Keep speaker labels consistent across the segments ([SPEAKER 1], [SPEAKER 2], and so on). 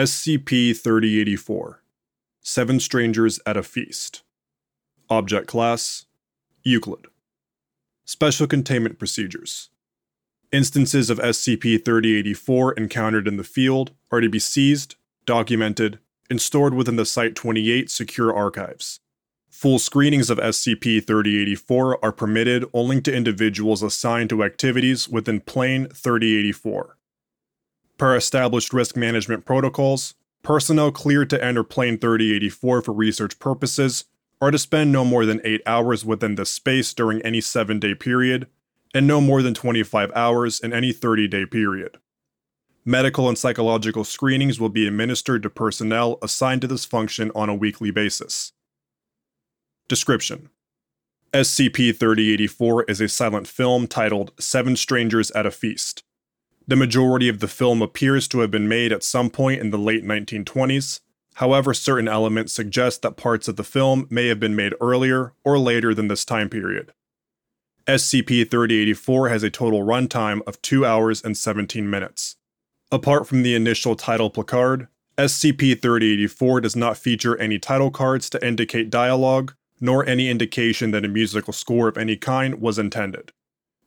[SPEAKER 1] SCP 3084 Seven Strangers at a Feast. Object Class Euclid. Special Containment Procedures. Instances of SCP 3084 encountered in the field are to be seized, documented, and stored within the Site 28 secure archives. Full screenings of SCP 3084 are permitted only to individuals assigned to activities within Plane 3084. Per established risk management protocols, personnel cleared to enter Plane 3084 for research purposes are to spend no more than 8 hours within this space during any 7 day period, and no more than 25 hours in any 30 day period. Medical and psychological screenings will be administered to personnel assigned to this function on a weekly basis. Description SCP 3084 is a silent film titled Seven Strangers at a Feast. The majority of the film appears to have been made at some point in the late 1920s. However, certain elements suggest that parts of the film may have been made earlier or later than this time period. SCP 3084 has a total runtime of 2 hours and 17 minutes. Apart from the initial title placard, SCP 3084 does not feature any title cards to indicate dialogue, nor any indication that a musical score of any kind was intended.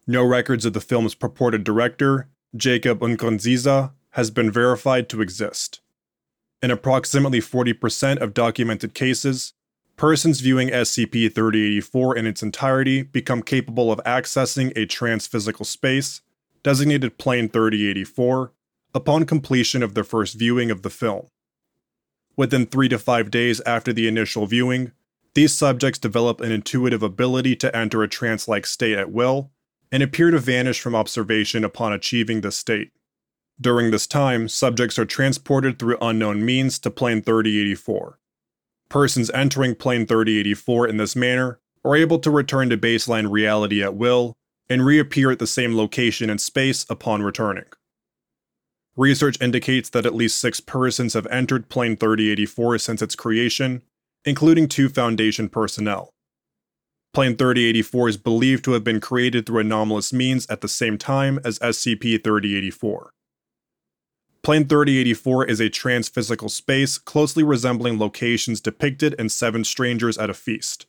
[SPEAKER 1] No records of the film's purported director, Jacob Nkurunziza, has been verified to exist. In approximately 40% of documented cases, persons viewing SCP 3084 in its entirety become capable of accessing a transphysical space, designated Plane 3084, upon completion of their first viewing of the film. Within three to five days after the initial viewing, these subjects develop an intuitive ability to enter a trance like state at will and appear to vanish from observation upon achieving this state. During this time, subjects are transported through unknown means to Plane 3084. Persons entering Plane 3084 in this manner are able to return to baseline reality at will and reappear at the same location and space upon returning. Research indicates that at least six persons have entered Plane 3084 since its creation, including two Foundation personnel. Plane 3084 is believed to have been created through anomalous means at the same time as SCP 3084. Plane 3084 is a transphysical space closely resembling locations depicted in Seven Strangers at a Feast.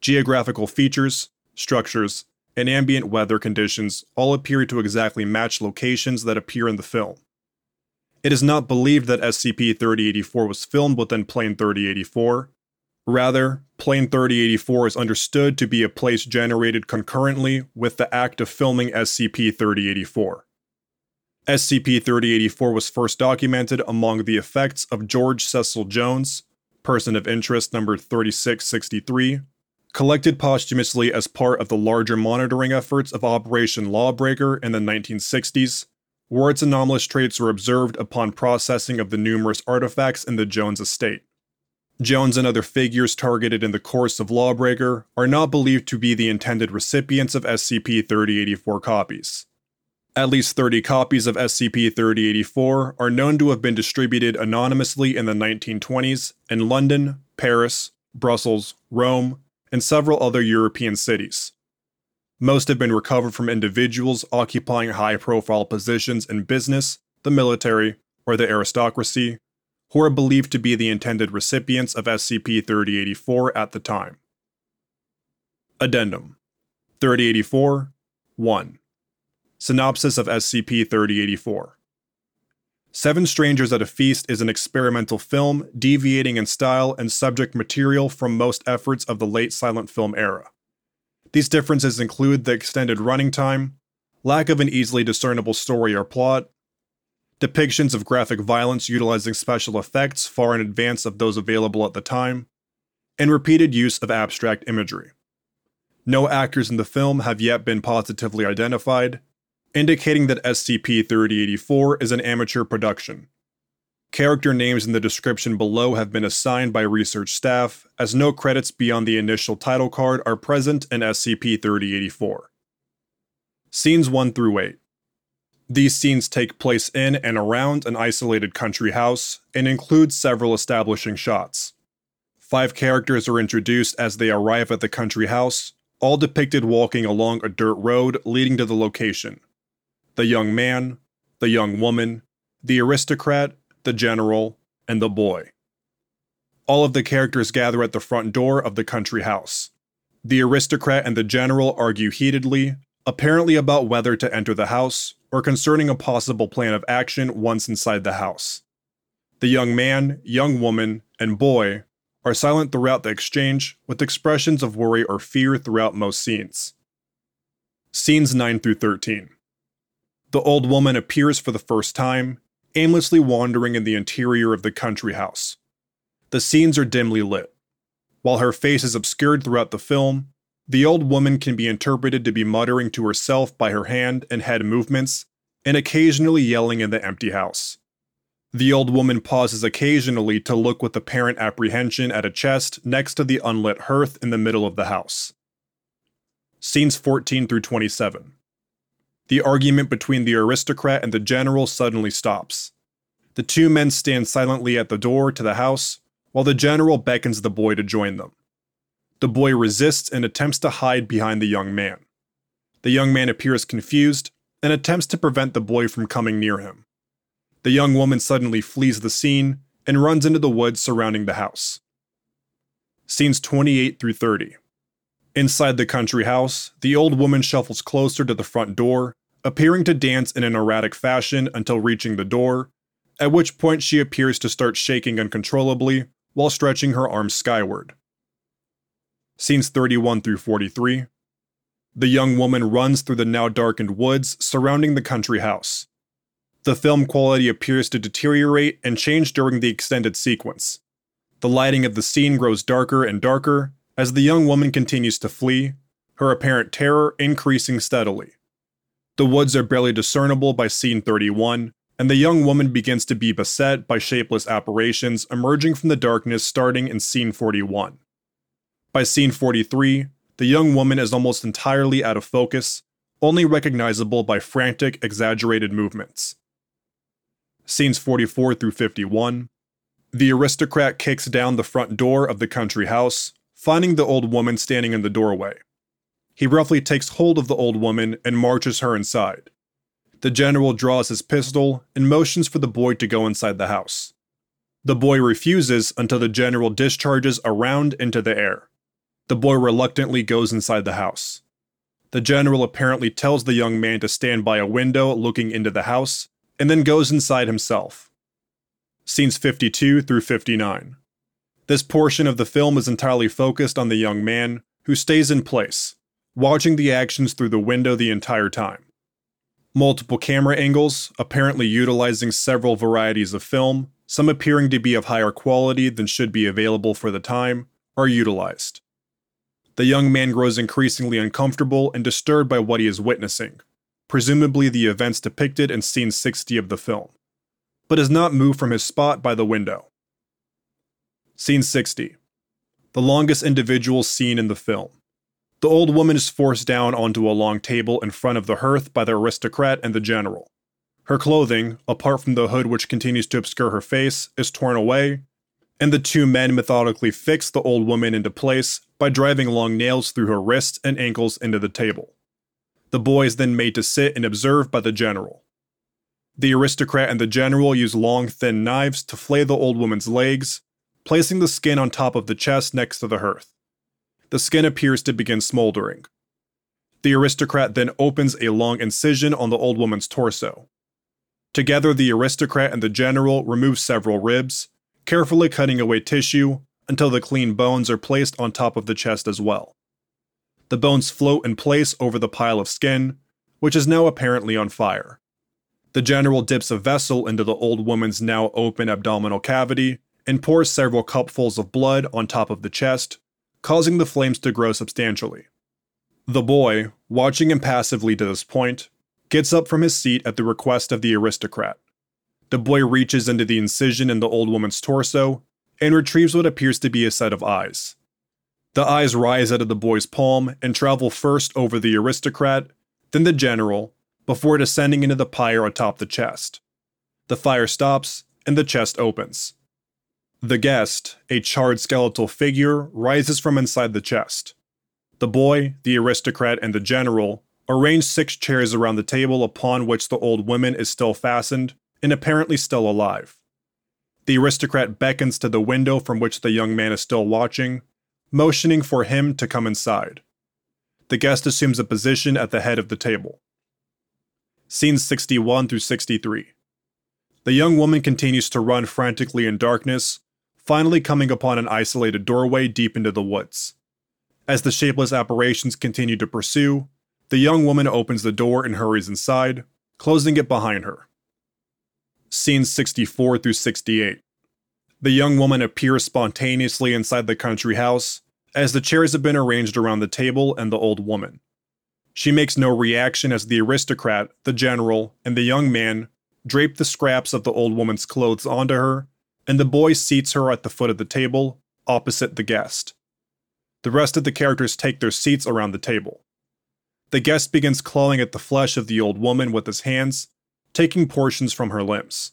[SPEAKER 1] Geographical features, structures, and ambient weather conditions all appear to exactly match locations that appear in the film. It is not believed that SCP 3084 was filmed within Plane 3084, Rather, Plane 3084 is understood to be a place generated concurrently with the act of filming SCP 3084. SCP 3084 was first documented among the effects of George Cecil Jones, person of interest number 3663, collected posthumously as part of the larger monitoring efforts of Operation Lawbreaker in the 1960s, where its anomalous traits were observed upon processing of the numerous artifacts in the Jones estate. Jones and other figures targeted in the course of Lawbreaker are not believed to be the intended recipients of SCP 3084 copies. At least 30 copies of SCP 3084 are known to have been distributed anonymously in the 1920s in London, Paris, Brussels, Rome, and several other European cities. Most have been recovered from individuals occupying high profile positions in business, the military, or the aristocracy, who are believed to be the intended recipients of SCP 3084 at the time. Addendum 3084 1. Synopsis of SCP 3084 Seven Strangers at a Feast is an experimental film deviating in style and subject material from most efforts of the late silent film era. These differences include the extended running time, lack of an easily discernible story or plot, depictions of graphic violence utilizing special effects far in advance of those available at the time, and repeated use of abstract imagery. No actors in the film have yet been positively identified, indicating that SCP 3084 is an amateur production. Character names in the description below have been assigned by research staff, as no credits beyond the initial title card are present in SCP 3084. Scenes 1 through 8 these scenes take place in and around an isolated country house and include several establishing shots. Five characters are introduced as they arrive at the country house, all depicted walking along a dirt road leading to the location. The young man, the young woman, the aristocrat, the general, and the boy. All of the characters gather at the front door of the country house. The aristocrat and the general argue heatedly, apparently about whether to enter the house or concerning a possible plan of action once inside the house. The young man, young woman, and boy are silent throughout the exchange, with expressions of worry or fear throughout most scenes. Scenes 9 through 13. The old woman appears for the first time, aimlessly wandering in the interior of the country house. The scenes are dimly lit. While her face is obscured throughout the film, the old woman can be interpreted to be muttering to herself by her hand and head movements, and occasionally yelling in the empty house. The old woman pauses occasionally to look with apparent apprehension at a chest next to the unlit hearth in the middle of the house. Scenes 14 through 27. The argument between the aristocrat and the general suddenly stops. The two men stand silently at the door to the house, while the general beckons the boy to join them. The boy resists and attempts to hide behind the young man. The young man appears confused and attempts to prevent the boy from coming near him. The young woman suddenly flees the scene and runs into the woods surrounding the house. Scenes 28 through 30. Inside the country house, the old woman shuffles closer to the front door, appearing to dance in an erratic fashion until reaching the door, at which point she appears to start shaking uncontrollably while stretching her arms skyward scenes 31 through 43. The young woman runs through the now darkened woods surrounding the country house. The film quality appears to deteriorate and change during the extended sequence. The lighting of the scene grows darker and darker as the young woman continues to flee, her apparent terror increasing steadily. The woods are barely discernible by scene 31, and the young woman begins to be beset by shapeless apparitions emerging from the darkness starting in scene 41. By scene 43, the young woman is almost entirely out of focus, only recognizable by frantic, exaggerated movements. Scenes 44 through 51. The aristocrat kicks down the front door of the country house, finding the old woman standing in the doorway. He roughly takes hold of the old woman and marches her inside. The general draws his pistol and motions for the boy to go inside the house. The boy refuses until the general discharges a round into the air. The boy reluctantly goes inside the house. The general apparently tells the young man to stand by a window looking into the house, and then goes inside himself. Scenes 52 through 59. This portion of the film is entirely focused on the young man, who stays in place, watching the actions through the window the entire time. Multiple camera angles, apparently utilizing several varieties of film, some appearing to be of higher quality than should be available for the time, are utilized. The young man grows increasingly uncomfortable and disturbed by what he is witnessing, presumably the events depicted in scene 60 of the film, but does not move from his spot by the window. Scene 60. The longest individual scene in the film. The old woman is forced down onto a long table in front of the hearth by the aristocrat and the general. Her clothing, apart from the hood which continues to obscure her face, is torn away, and the two men methodically fix the old woman into place by driving long nails through her wrists and ankles into the table. The boy is then made to sit and observe by the general. The aristocrat and the general use long, thin knives to flay the old woman's legs, placing the skin on top of the chest next to the hearth. The skin appears to begin smoldering. The aristocrat then opens a long incision on the old woman's torso. Together, the aristocrat and the general remove several ribs, carefully cutting away tissue until the clean bones are placed on top of the chest as well. The bones float in place over the pile of skin, which is now apparently on fire. The general dips a vessel into the old woman's now open abdominal cavity and pours several cupfuls of blood on top of the chest, causing the flames to grow substantially. The boy, watching impassively to this point, gets up from his seat at the request of the aristocrat. The boy reaches into the incision in the old woman's torso and retrieves what appears to be a set of eyes. The eyes rise out of the boy's palm and travel first over the aristocrat, then the general, before descending into the pyre atop the chest. The fire stops, and the chest opens. The guest, a charred skeletal figure, rises from inside the chest. The boy, the aristocrat, and the general arrange six chairs around the table upon which the old woman is still fastened and apparently still alive. The aristocrat beckons to the window from which the young man is still watching, motioning for him to come inside. The guest assumes a position at the head of the table. Scenes 61 through 63. The young woman continues to run frantically in darkness, finally coming upon an isolated doorway deep into the woods. As the shapeless apparitions continue to pursue, the young woman opens the door and hurries inside, closing it behind her. Scenes 64 through 68. The young woman appears spontaneously inside the country house, as the chairs have been arranged around the table and the old woman. She makes no reaction as the aristocrat, the general, and the young man drape the scraps of the old woman's clothes onto her, and the boy seats her at the foot of the table, opposite the guest. The rest of the characters take their seats around the table. The guest begins clawing at the flesh of the old woman with his hands, taking portions from her limbs.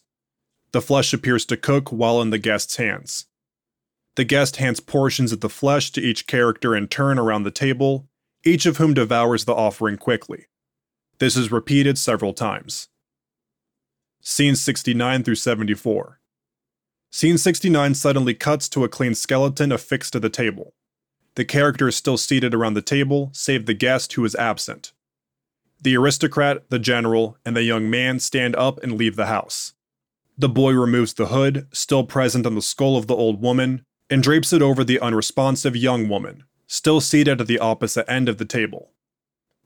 [SPEAKER 1] The flesh appears to cook while in the guest's hands. The guest hands portions of the flesh to each character in turn around the table, each of whom devours the offering quickly. This is repeated several times. Scenes 69 through 74. Scene 69 suddenly cuts to a clean skeleton affixed to the table. The character is still seated around the table, save the guest who is absent. The aristocrat, the general, and the young man stand up and leave the house. The boy removes the hood, still present on the skull of the old woman, and drapes it over the unresponsive young woman, still seated at the opposite end of the table.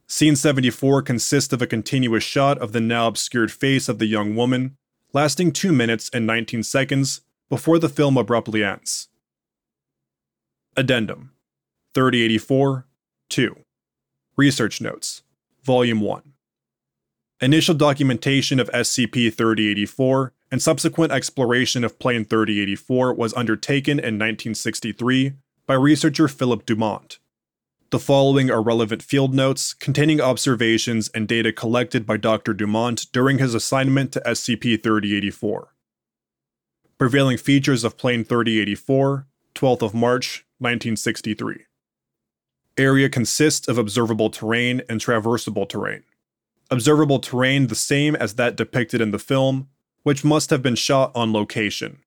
[SPEAKER 1] Scene 74 consists of a continuous shot of the now obscured face of the young woman, lasting 2 minutes and 19 seconds before the film abruptly ends. Addendum 3084 2. Research Notes, Volume 1. Initial documentation of SCP 3084 and subsequent exploration of Plane 3084 was undertaken in 1963 by researcher Philip Dumont. The following are relevant field notes containing observations and data collected by Dr. Dumont during his assignment to SCP 3084. Prevailing features of Plane 3084, 12th of March, 1963. Area consists of observable terrain and traversable terrain. Observable terrain the same as that depicted in the film, which must have been shot on location.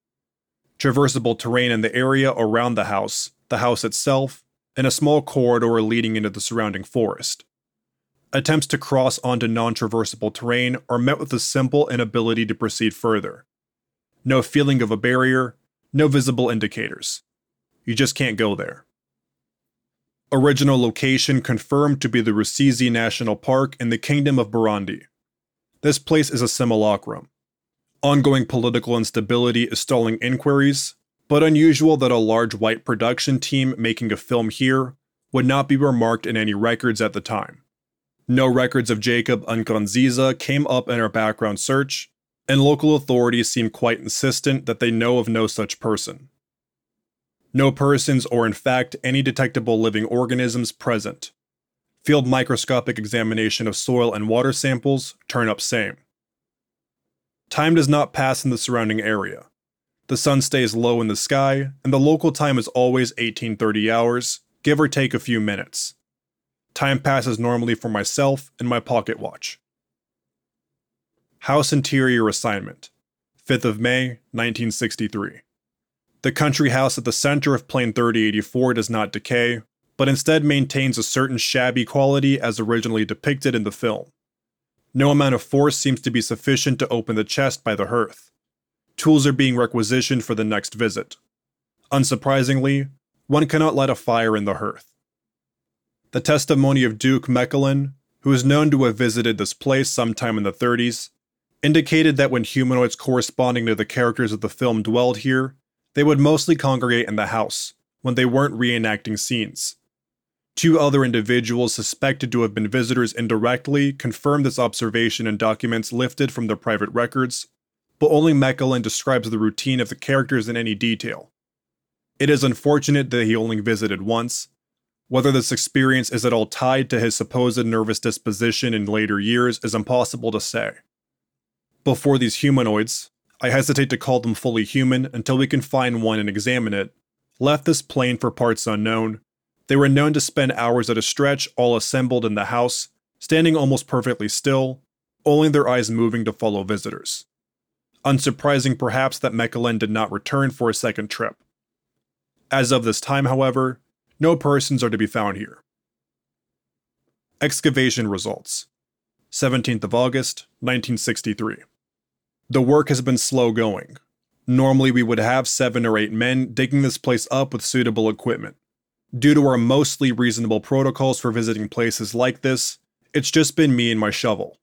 [SPEAKER 1] Traversable terrain in the area around the house, the house itself, and a small corridor leading into the surrounding forest. Attempts to cross onto non traversable terrain are met with a simple inability to proceed further. No feeling of a barrier, no visible indicators. You just can't go there. Original location confirmed to be the Rusizi National Park in the Kingdom of Burundi. This place is a simulacrum. Ongoing political instability is stalling inquiries, but unusual that a large white production team making a film here would not be remarked in any records at the time. No records of Jacob Nkurunziza came up in our background search, and local authorities seem quite insistent that they know of no such person. No persons or, in fact, any detectable living organisms present. Field microscopic examination of soil and water samples turn up same. Time does not pass in the surrounding area. The sun stays low in the sky, and the local time is always 1830 hours, give or take a few minutes. Time passes normally for myself and my pocket watch. House Interior Assignment 5th of May, 1963. The country house at the center of Plane 3084 does not decay, but instead maintains a certain shabby quality as originally depicted in the film. No amount of force seems to be sufficient to open the chest by the hearth. Tools are being requisitioned for the next visit. Unsurprisingly, one cannot light a fire in the hearth. The testimony of Duke Mechelen, who is known to have visited this place sometime in the 30s, indicated that when humanoids corresponding to the characters of the film dwelled here, they would mostly congregate in the house when they weren't reenacting scenes. Two other individuals suspected to have been visitors indirectly confirmed this observation in documents lifted from their private records, but only Mechelen describes the routine of the characters in any detail. It is unfortunate that he only visited once. Whether this experience is at all tied to his supposed nervous disposition in later years is impossible to say. Before these humanoids, I hesitate to call them fully human until we can find one and examine it, left this plane for parts unknown, they were known to spend hours at a stretch all assembled in the house, standing almost perfectly still, only their eyes moving to follow visitors. Unsurprising perhaps that Mechelen did not return for a second trip. As of this time, however, no persons are to be found here. Excavation results 17th of August, 1963. The work has been slow going. Normally, we would have seven or eight men digging this place up with suitable equipment. Due to our mostly reasonable protocols for visiting places like this, it's just been me and my shovel.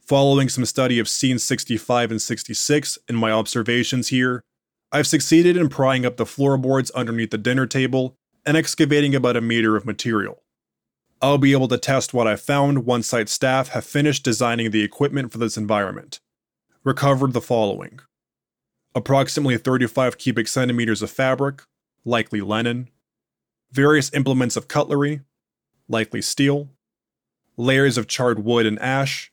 [SPEAKER 1] Following some study of scenes 65 and 66 and my observations here, I've succeeded in prying up the floorboards underneath the dinner table and excavating about a meter of material. I'll be able to test what I found once site staff have finished designing the equipment for this environment. Recovered the following. Approximately 35 cubic centimeters of fabric, likely linen, various implements of cutlery, likely steel, layers of charred wood and ash,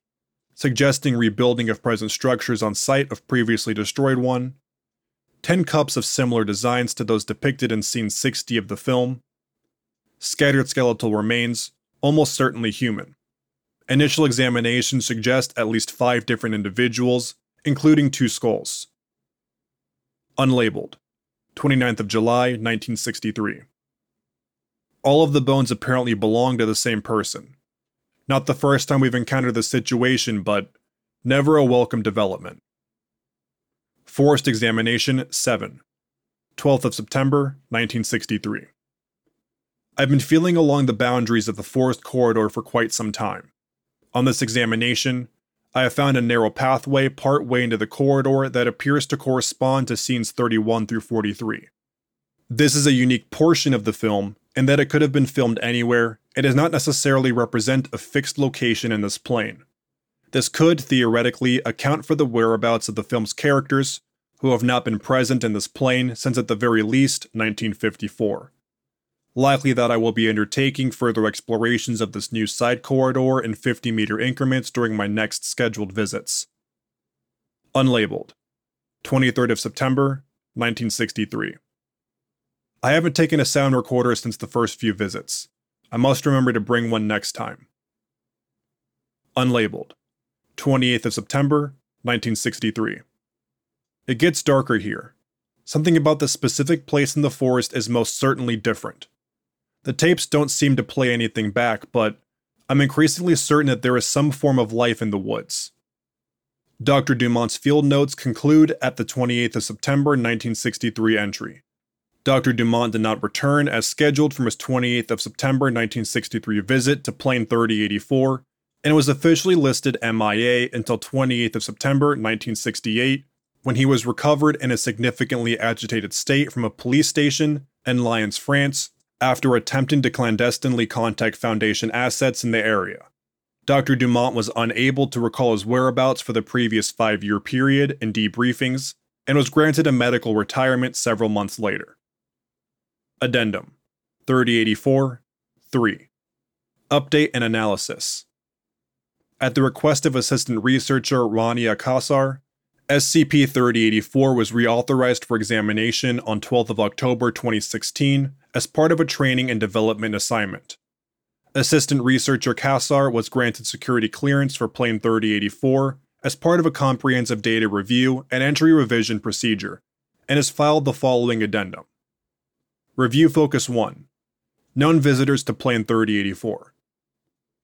[SPEAKER 1] suggesting rebuilding of present structures on site of previously destroyed one, 10 cups of similar designs to those depicted in scene 60 of the film, scattered skeletal remains, almost certainly human. Initial examination suggests at least five different individuals, including two skulls. Unlabeled, 29th of July, 1963. All of the bones apparently belong to the same person. Not the first time we've encountered this situation, but never a welcome development. Forest Examination 7, 12th of September, 1963. I've been feeling along the boundaries of the forest corridor for quite some time. On this examination, I have found a narrow pathway part way into the corridor that appears to correspond to scenes 31 through 43. This is a unique portion of the film in that it could have been filmed anywhere it does not necessarily represent a fixed location in this plane. This could, theoretically, account for the whereabouts of the film's characters, who have not been present in this plane since at the very least 1954. Likely that I will be undertaking further explorations of this new side corridor in 50 meter increments during my next scheduled visits. Unlabeled. 23rd of September, 1963. I haven't taken a sound recorder since the first few visits. I must remember to bring one next time. Unlabeled. 28th of September, 1963. It gets darker here. Something about the specific place in the forest is most certainly different. The tapes don't seem to play anything back, but I'm increasingly certain that there is some form of life in the woods. Dr. Dumont's field notes conclude at the 28th of September 1963 entry. Dr. Dumont did not return as scheduled from his 28th of September 1963 visit to plane 3084 and was officially listed MIA until 28th of September 1968 when he was recovered in a significantly agitated state from a police station in Lyons, France, after attempting to clandestinely contact Foundation assets in the area. Dr. Dumont was unable to recall his whereabouts for the previous five year period in debriefings and was granted a medical retirement several months later. Addendum 3084 3. Update and analysis. At the request of Assistant Researcher Rania Kassar, SCP 3084 was reauthorized for examination on 12th of October 2016 as part of a training and development assignment. Assistant Researcher Kassar was granted security clearance for Plane 3084 as part of a comprehensive data review and entry revision procedure, and has filed the following addendum. Review Focus 1 Known visitors to Plane 3084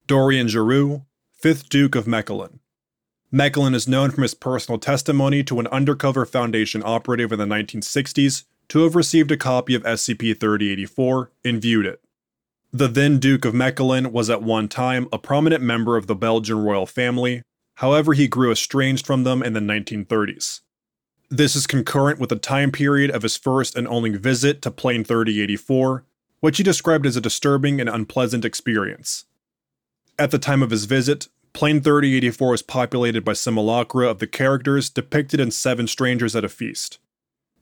[SPEAKER 1] Dorian Giroux, 5th Duke of Mechelen. Mechelen is known from his personal testimony to an undercover Foundation operative in the 1960s to have received a copy of SCP 3084 and viewed it. The then Duke of Mechelen was at one time a prominent member of the Belgian royal family, however, he grew estranged from them in the 1930s. This is concurrent with the time period of his first and only visit to Plane 3084, which he described as a disturbing and unpleasant experience. At the time of his visit, Plane 3084 was populated by simulacra of the characters depicted in Seven Strangers at a Feast.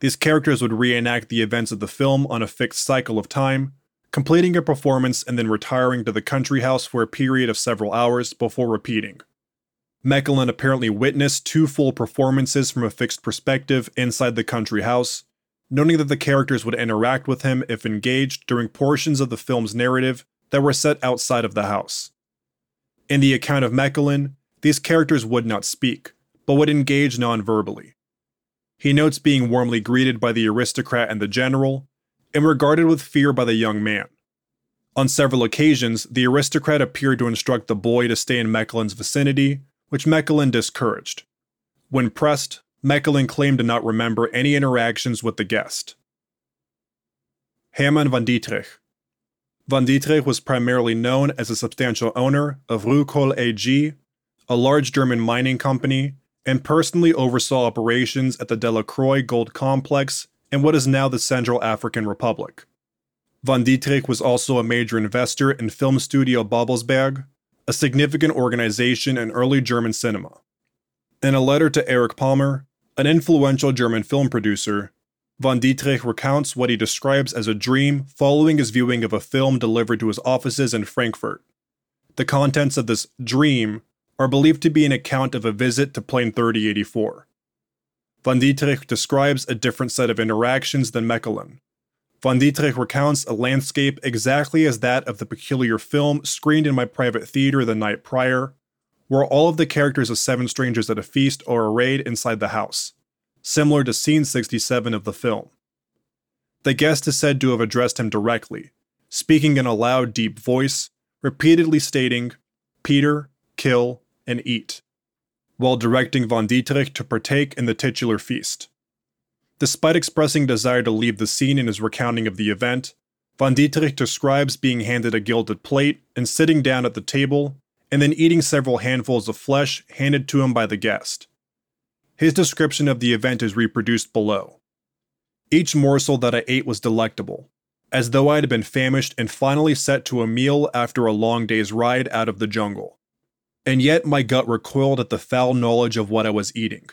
[SPEAKER 1] These characters would reenact the events of the film on a fixed cycle of time, completing a performance and then retiring to the country house for a period of several hours before repeating. Mechelen apparently witnessed two full performances from a fixed perspective inside the country house, noting that the characters would interact with him if engaged during portions of the film's narrative that were set outside of the house. In the account of Mechelen, these characters would not speak, but would engage non verbally, He notes being warmly greeted by the aristocrat and the general, and regarded with fear by the young man. On several occasions, the aristocrat appeared to instruct the boy to stay in Mechelen's vicinity, which Mechelen discouraged. When pressed, Mechelen claimed to not remember any interactions with the guest. Hermann von Dietrich Von Dietrich was primarily known as a substantial owner of Ruhrkohle AG, a large German mining company, and personally oversaw operations at the Delacroix gold complex in what is now the Central African Republic. Von Dietrich was also a major investor in Film Studio Babelsberg, a significant organization in early German cinema. In a letter to Erich Pommer, an influential German film producer, Von Dietrich recounts what he describes as a dream following his viewing of a film delivered to his offices in Frankfurt. The contents of this dream are believed to be an account of a visit to Plane 3084. Von Dietrich describes a different set of interactions than Mechelen. Von Dietrich recounts a landscape exactly as that of the peculiar film screened in my private theater the night prior, where all of the characters of Seven Strangers at a Feast are arrayed inside the house, similar to scene 67 of the film. The guest is said to have addressed him directly, speaking in a loud, deep voice, repeatedly stating, Peter, kill, and eat, while directing von Dietrich to partake in the titular feast. Despite expressing desire to leave the scene in his recounting of the event, von Dietrich describes being handed a gilded plate and sitting down at the table, and then eating several handfuls of flesh handed to him by the guest. His description of the event is reproduced below. Each morsel that I ate was delectable, as though I had been famished and finally set to a meal after a long day's ride out of the jungle. And yet my gut recoiled at the foul knowledge of what I was eating.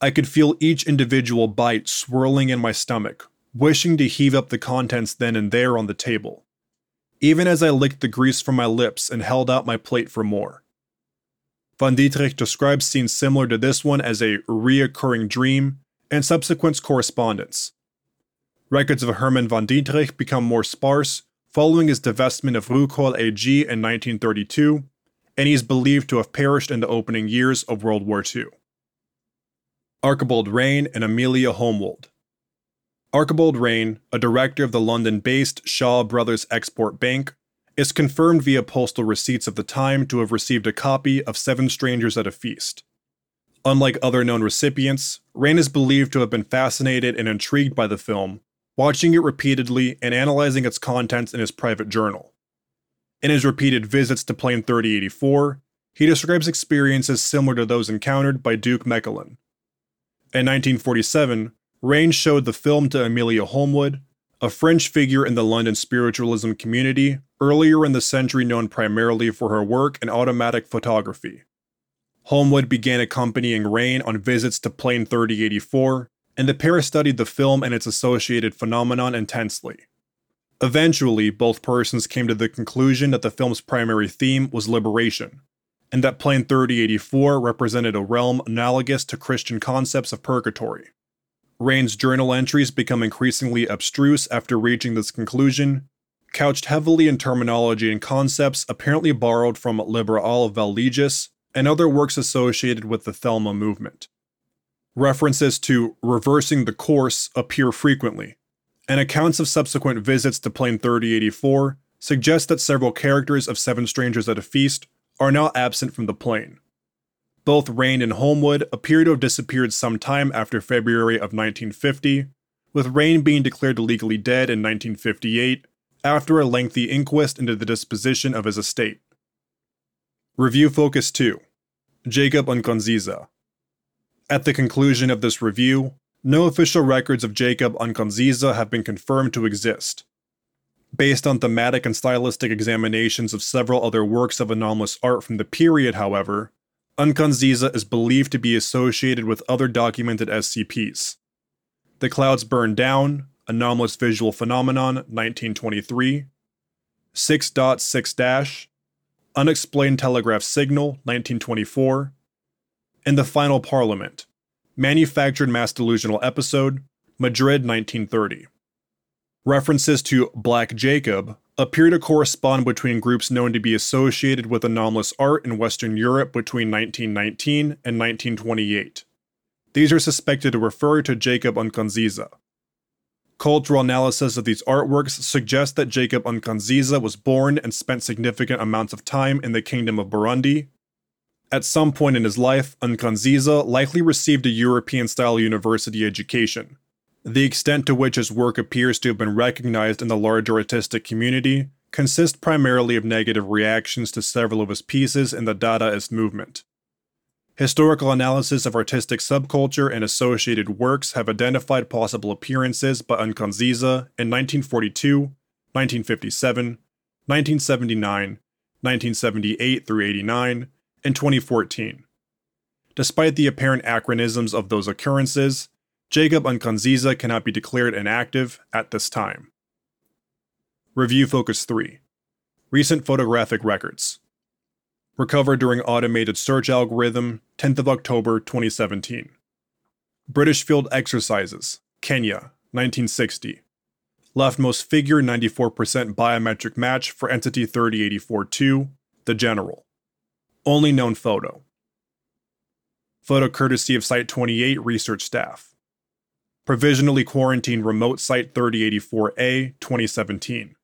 [SPEAKER 1] I could feel each individual bite swirling in my stomach, wishing to heave up the contents then and there on the table, even as I licked the grease from my lips and held out my plate for more. Von Dietrich describes scenes similar to this one as a reoccurring dream and subsequent correspondence. Records of Hermann von Dietrich become more sparse following his divestment of Ruhrkohle AG in 1932, and he is believed to have perished in the opening years of World War II. Archibald Rain and Amelia Holmwood. Archibald Rain, a director of the London based Shaw Brothers Export Bank, is confirmed via postal receipts of the time to have received a copy of Seven Strangers at a Feast. Unlike other known recipients, Rain is believed to have been fascinated and intrigued by the film, watching it repeatedly and analyzing its contents in his private journal. In his repeated visits to Plane 3084, he describes experiences similar to those encountered by Duke Mechelen, in 1947, Rain showed the film to Amelia Holmwood, a French figure in the London spiritualism community, earlier in the century known primarily for her work in automatic photography. Holmwood began accompanying Rain on visits to Plane 3084, and the pair studied the film and its associated phenomenon intensely. Eventually, both persons came to the conclusion that the film's primary theme was liberation, and that Plane 3084 represented a realm analogous to Christian concepts of purgatory. Rain's journal entries become increasingly abstruse after reaching this conclusion, couched heavily in terminology and concepts apparently borrowed from Liber AL vel Legis and other works associated with the Thelema movement. References to reversing the course appear frequently, and accounts of subsequent visits to Plane 3084 suggest that several characters of Seven Strangers at a Feast are now absent from the plane. Both Rain and Holmwood appear to have disappeared sometime after February of 1950, with Rain being declared legally dead in 1958 after a lengthy inquest into the disposition of his estate. Review Focus 2 Jacob Nkurunziza. At the conclusion of this review, no official records of Jacob Nkurunziza have been confirmed to exist, Based on thematic and stylistic examinations of several other works of anomalous art from the period, however, Nkurunziza is believed to be associated with other documented SCPs. The Clouds Burn Down, Anomalous Visual Phenomenon, 1923, 6.6 Dash, Unexplained Telegraph Signal, 1924, and The Final Parliament, Manufactured Mass Delusional Episode, Madrid, 1930. References to Black Jacob appear to correspond between groups known to be associated with anomalous art in Western Europe between 1919 and 1928. These are suspected to refer to Jacob Nkurunziza. Cultural analysis of these artworks suggests that Jacob Nkurunziza was born and spent significant amounts of time in the Kingdom of Burundi. At some point in his life, Nkurunziza likely received a European style university education. The extent to which his work appears to have been recognized in the larger artistic community consists primarily of negative reactions to several of his pieces in the Dadaist movement. Historical analysis of artistic subculture and associated works have identified possible appearances by Nkurunziza in 1942, 1957, 1979, 1978 through 89, and 2014. Despite the apparent anachronisms of those occurrences, Jacob Nkurunziza cannot be declared inactive at this time. Review Focus 3 Recent Photographic Records recovered during automated search algorithm 10th of October 2017. British field exercises, Kenya, 1960. Leftmost figure 94% biometric match for entity 3084-2, the general. Only known photo. Photo courtesy of Site 28 research staff. Provisionally quarantined remote Site 3084A 2017.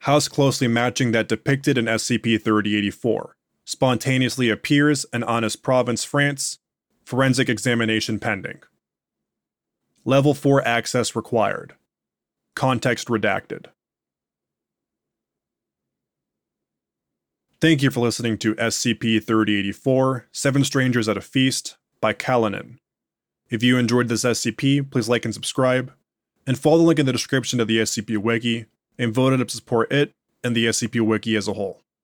[SPEAKER 1] House closely matching that depicted in SCP 3084 spontaneously appears in Honest Province, France. Forensic examination pending. Level 4 access required. Context redacted. Thank you for listening to SCP 3084 Seven Strangers at a Feast by Kalinin. If you enjoyed this SCP, please like and subscribe, and follow the link in the description to the SCP Wiki and vote to support it and the SCP Wiki as a whole.